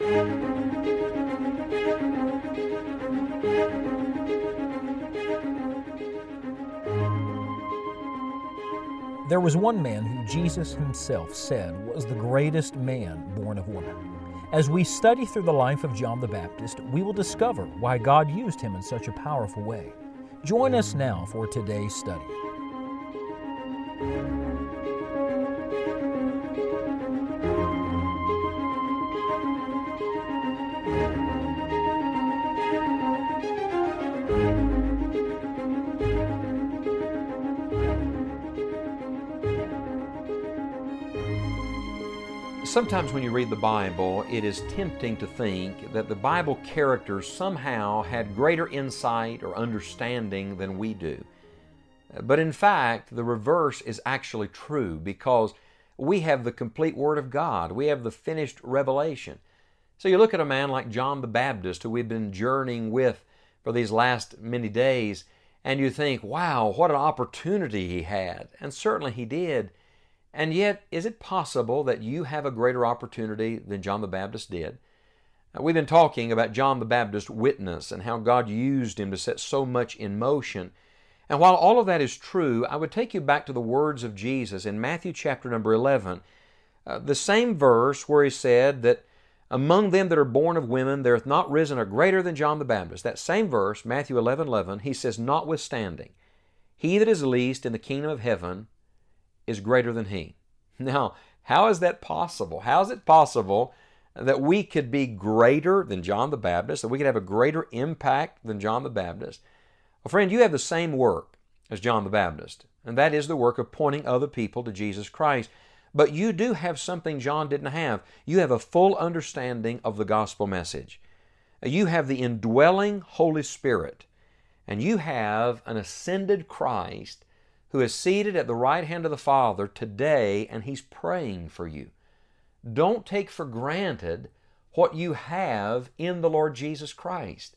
There was one man who Jesus himself said was the greatest man born of woman. As we study through the life of John the Baptist, we will discover why God used him in such a powerful way. Join us now for today's study. Sometimes when you read the Bible, it is tempting to think that the Bible characters somehow had greater insight or understanding than we do. But in fact, the reverse is actually true because we have the complete Word of God. We have the finished revelation. So you look at a man like John the Baptist, who we've been journeying with for these last many days, and you think, wow, what an opportunity he had. And certainly he did. And yet, is it possible that you have a greater opportunity than John the Baptist did? We've been talking about John the Baptist's witness and how God used him to set so much in motion. And while all of that is true, I would take you back to the words of Jesus in Matthew chapter number 11. Uh, the same verse where he said that among them that are born of women there hath not risen a greater than John the Baptist. That same verse, Matthew 11 11, he says, Notwithstanding, he that is least in the kingdom of heaven is greater than he. Now, how is that possible? How is it possible that we could be greater than John the Baptist, that we could have a greater impact than John the Baptist? Well, friend, you have the same work as John the Baptist, and that is the work of pointing other people to Jesus Christ. But you do have something John didn't have. You have a full understanding of the gospel message. You have the indwelling Holy Spirit, and you have an ascended Christ who is seated at the right hand of the Father today, and He's praying for you. Don't take for granted what you have in the Lord Jesus Christ.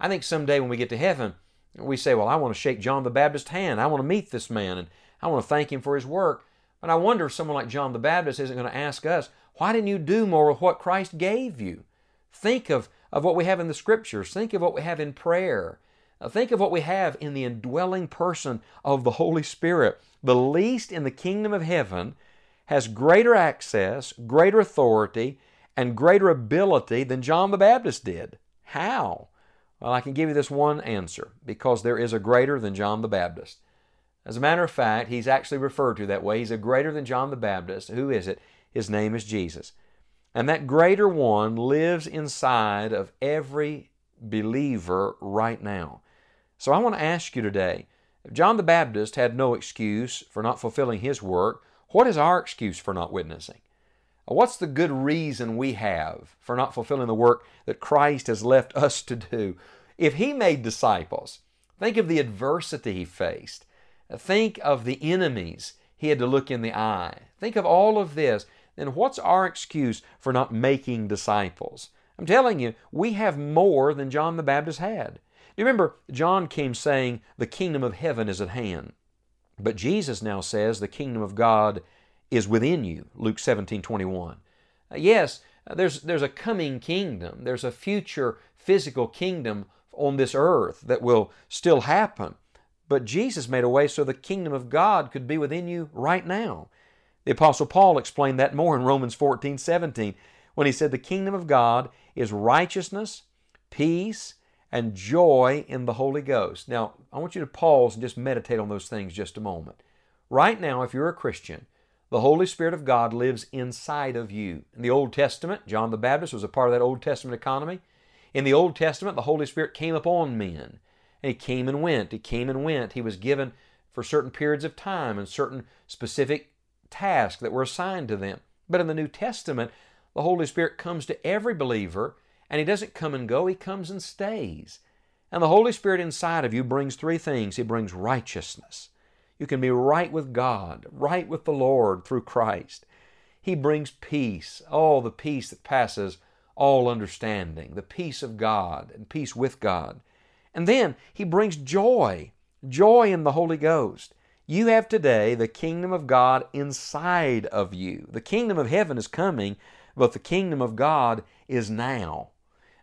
I think someday when we get to heaven, we say, Well, I want to shake John the Baptist's hand. I want to meet this man, and I want to thank him for his work. But I wonder if someone like John the Baptist isn't going to ask us, Why didn't you do more with what Christ gave you? Think of, of what we have in the Scriptures, think of what we have in prayer. Think of what we have in the indwelling person of the Holy Spirit. The least in the kingdom of heaven has greater access, greater authority, and greater ability than John the Baptist did. How? Well, I can give you this one answer because there is a greater than John the Baptist. As a matter of fact, he's actually referred to that way. He's a greater than John the Baptist. Who is it? His name is Jesus. And that greater one lives inside of every believer right now. So I want to ask you today if John the Baptist had no excuse for not fulfilling his work, what is our excuse for not witnessing? What's the good reason we have for not fulfilling the work that Christ has left us to do? If He made disciples, think of the adversity He faced. Think of the enemies He had to look in the eye. Think of all of this. Then what's our excuse for not making disciples? I'm telling you, we have more than John the Baptist had. You remember, John came saying, The kingdom of heaven is at hand. But Jesus now says, The kingdom of God is within you. Luke 17 21. Uh, yes, uh, there's, there's a coming kingdom, there's a future physical kingdom on this earth that will still happen. But Jesus made a way so the kingdom of God could be within you right now. The Apostle Paul explained that more in Romans 14 17 when he said, The kingdom of God is righteousness, peace, and joy in the Holy Ghost. Now, I want you to pause and just meditate on those things just a moment. Right now, if you're a Christian, the Holy Spirit of God lives inside of you. In the Old Testament, John the Baptist was a part of that Old Testament economy. In the Old Testament, the Holy Spirit came upon men. And He came and went. He came and went. He was given for certain periods of time and certain specific tasks that were assigned to them. But in the New Testament, the Holy Spirit comes to every believer and He doesn't come and go, He comes and stays. And the Holy Spirit inside of you brings three things He brings righteousness. You can be right with God, right with the Lord through Christ. He brings peace, oh, the peace that passes all understanding, the peace of God and peace with God. And then He brings joy, joy in the Holy Ghost. You have today the kingdom of God inside of you. The kingdom of heaven is coming, but the kingdom of God is now.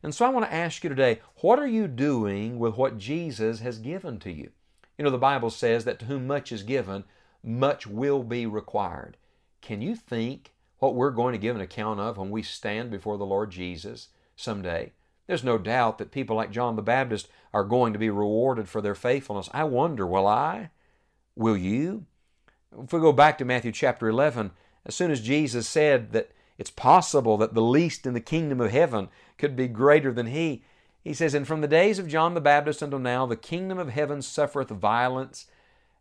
And so I want to ask you today, what are you doing with what Jesus has given to you? You know, the Bible says that to whom much is given, much will be required. Can you think what we're going to give an account of when we stand before the Lord Jesus someday? There's no doubt that people like John the Baptist are going to be rewarded for their faithfulness. I wonder, will I? Will you? If we go back to Matthew chapter 11, as soon as Jesus said that it's possible that the least in the kingdom of heaven could be greater than he, he says, And from the days of John the Baptist until now, the kingdom of heaven suffereth violence,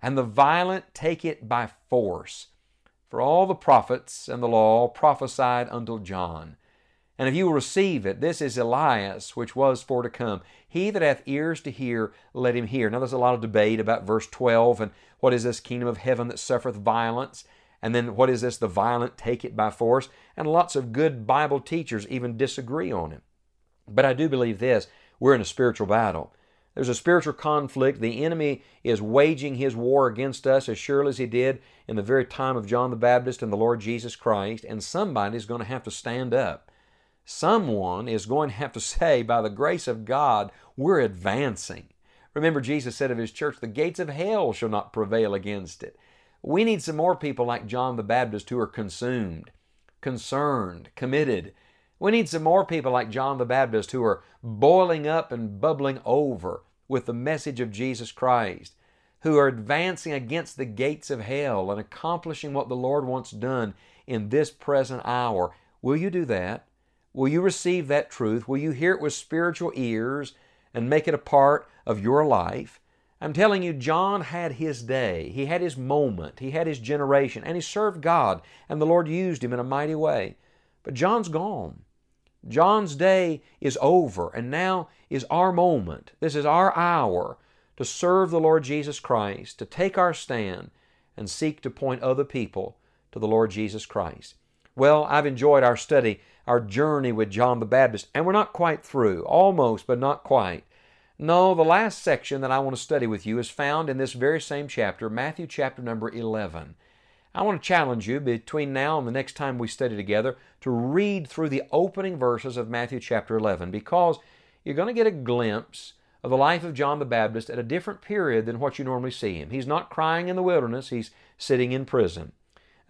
and the violent take it by force. For all the prophets and the law prophesied until John. And if you will receive it, this is Elias, which was for to come. He that hath ears to hear, let him hear. Now, there's a lot of debate about verse 12 and what is this kingdom of heaven that suffereth violence? And then what is this? The violent take it by force. And lots of good Bible teachers even disagree on it. But I do believe this we're in a spiritual battle. There's a spiritual conflict. The enemy is waging his war against us as surely as he did in the very time of John the Baptist and the Lord Jesus Christ. And somebody's going to have to stand up someone is going to have to say, by the grace of God, we're advancing. Remember, Jesus said of his church, the gates of hell shall not prevail against it. We need some more people like John the Baptist who are consumed, concerned, committed. We need some more people like John the Baptist who are boiling up and bubbling over with the message of Jesus Christ, who are advancing against the gates of hell and accomplishing what the Lord wants done in this present hour. Will you do that? Will you receive that truth? Will you hear it with spiritual ears and make it a part of your life? I'm telling you, John had his day. He had his moment. He had his generation. And he served God, and the Lord used him in a mighty way. But John's gone. John's day is over, and now is our moment. This is our hour to serve the Lord Jesus Christ, to take our stand, and seek to point other people to the Lord Jesus Christ. Well, I've enjoyed our study our journey with John the Baptist, and we're not quite through. Almost, but not quite. No, the last section that I want to study with you is found in this very same chapter, Matthew chapter number 11. I want to challenge you between now and the next time we study together to read through the opening verses of Matthew chapter 11 because you're going to get a glimpse of the life of John the Baptist at a different period than what you normally see him. He's not crying in the wilderness, he's sitting in prison.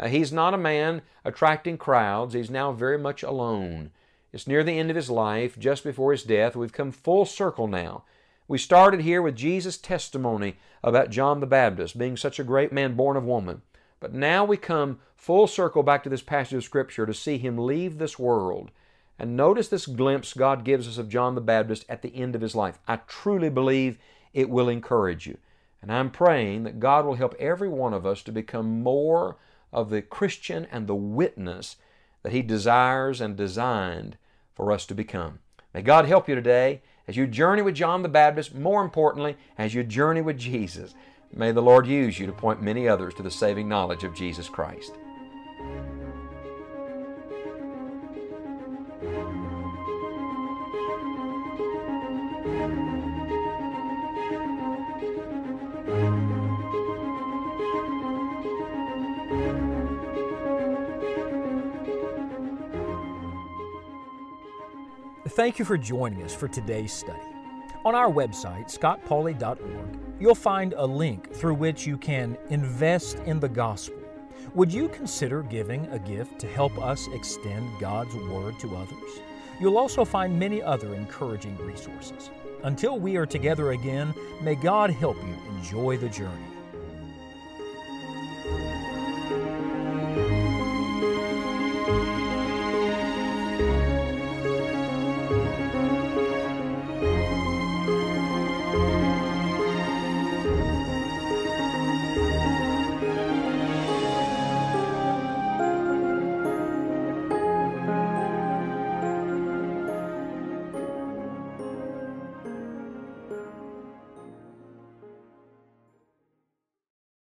Uh, he's not a man attracting crowds. He's now very much alone. It's near the end of his life, just before his death. We've come full circle now. We started here with Jesus' testimony about John the Baptist being such a great man born of woman. But now we come full circle back to this passage of Scripture to see him leave this world. And notice this glimpse God gives us of John the Baptist at the end of his life. I truly believe it will encourage you. And I'm praying that God will help every one of us to become more of the Christian and the witness that He desires and designed for us to become. May God help you today as you journey with John the Baptist, more importantly, as you journey with Jesus. May the Lord use you to point many others to the saving knowledge of Jesus Christ. Thank you for joining us for today's study. On our website, scottpauley.org, you'll find a link through which you can invest in the gospel. Would you consider giving a gift to help us extend God's Word to others? You'll also find many other encouraging resources. Until we are together again, may God help you enjoy the journey.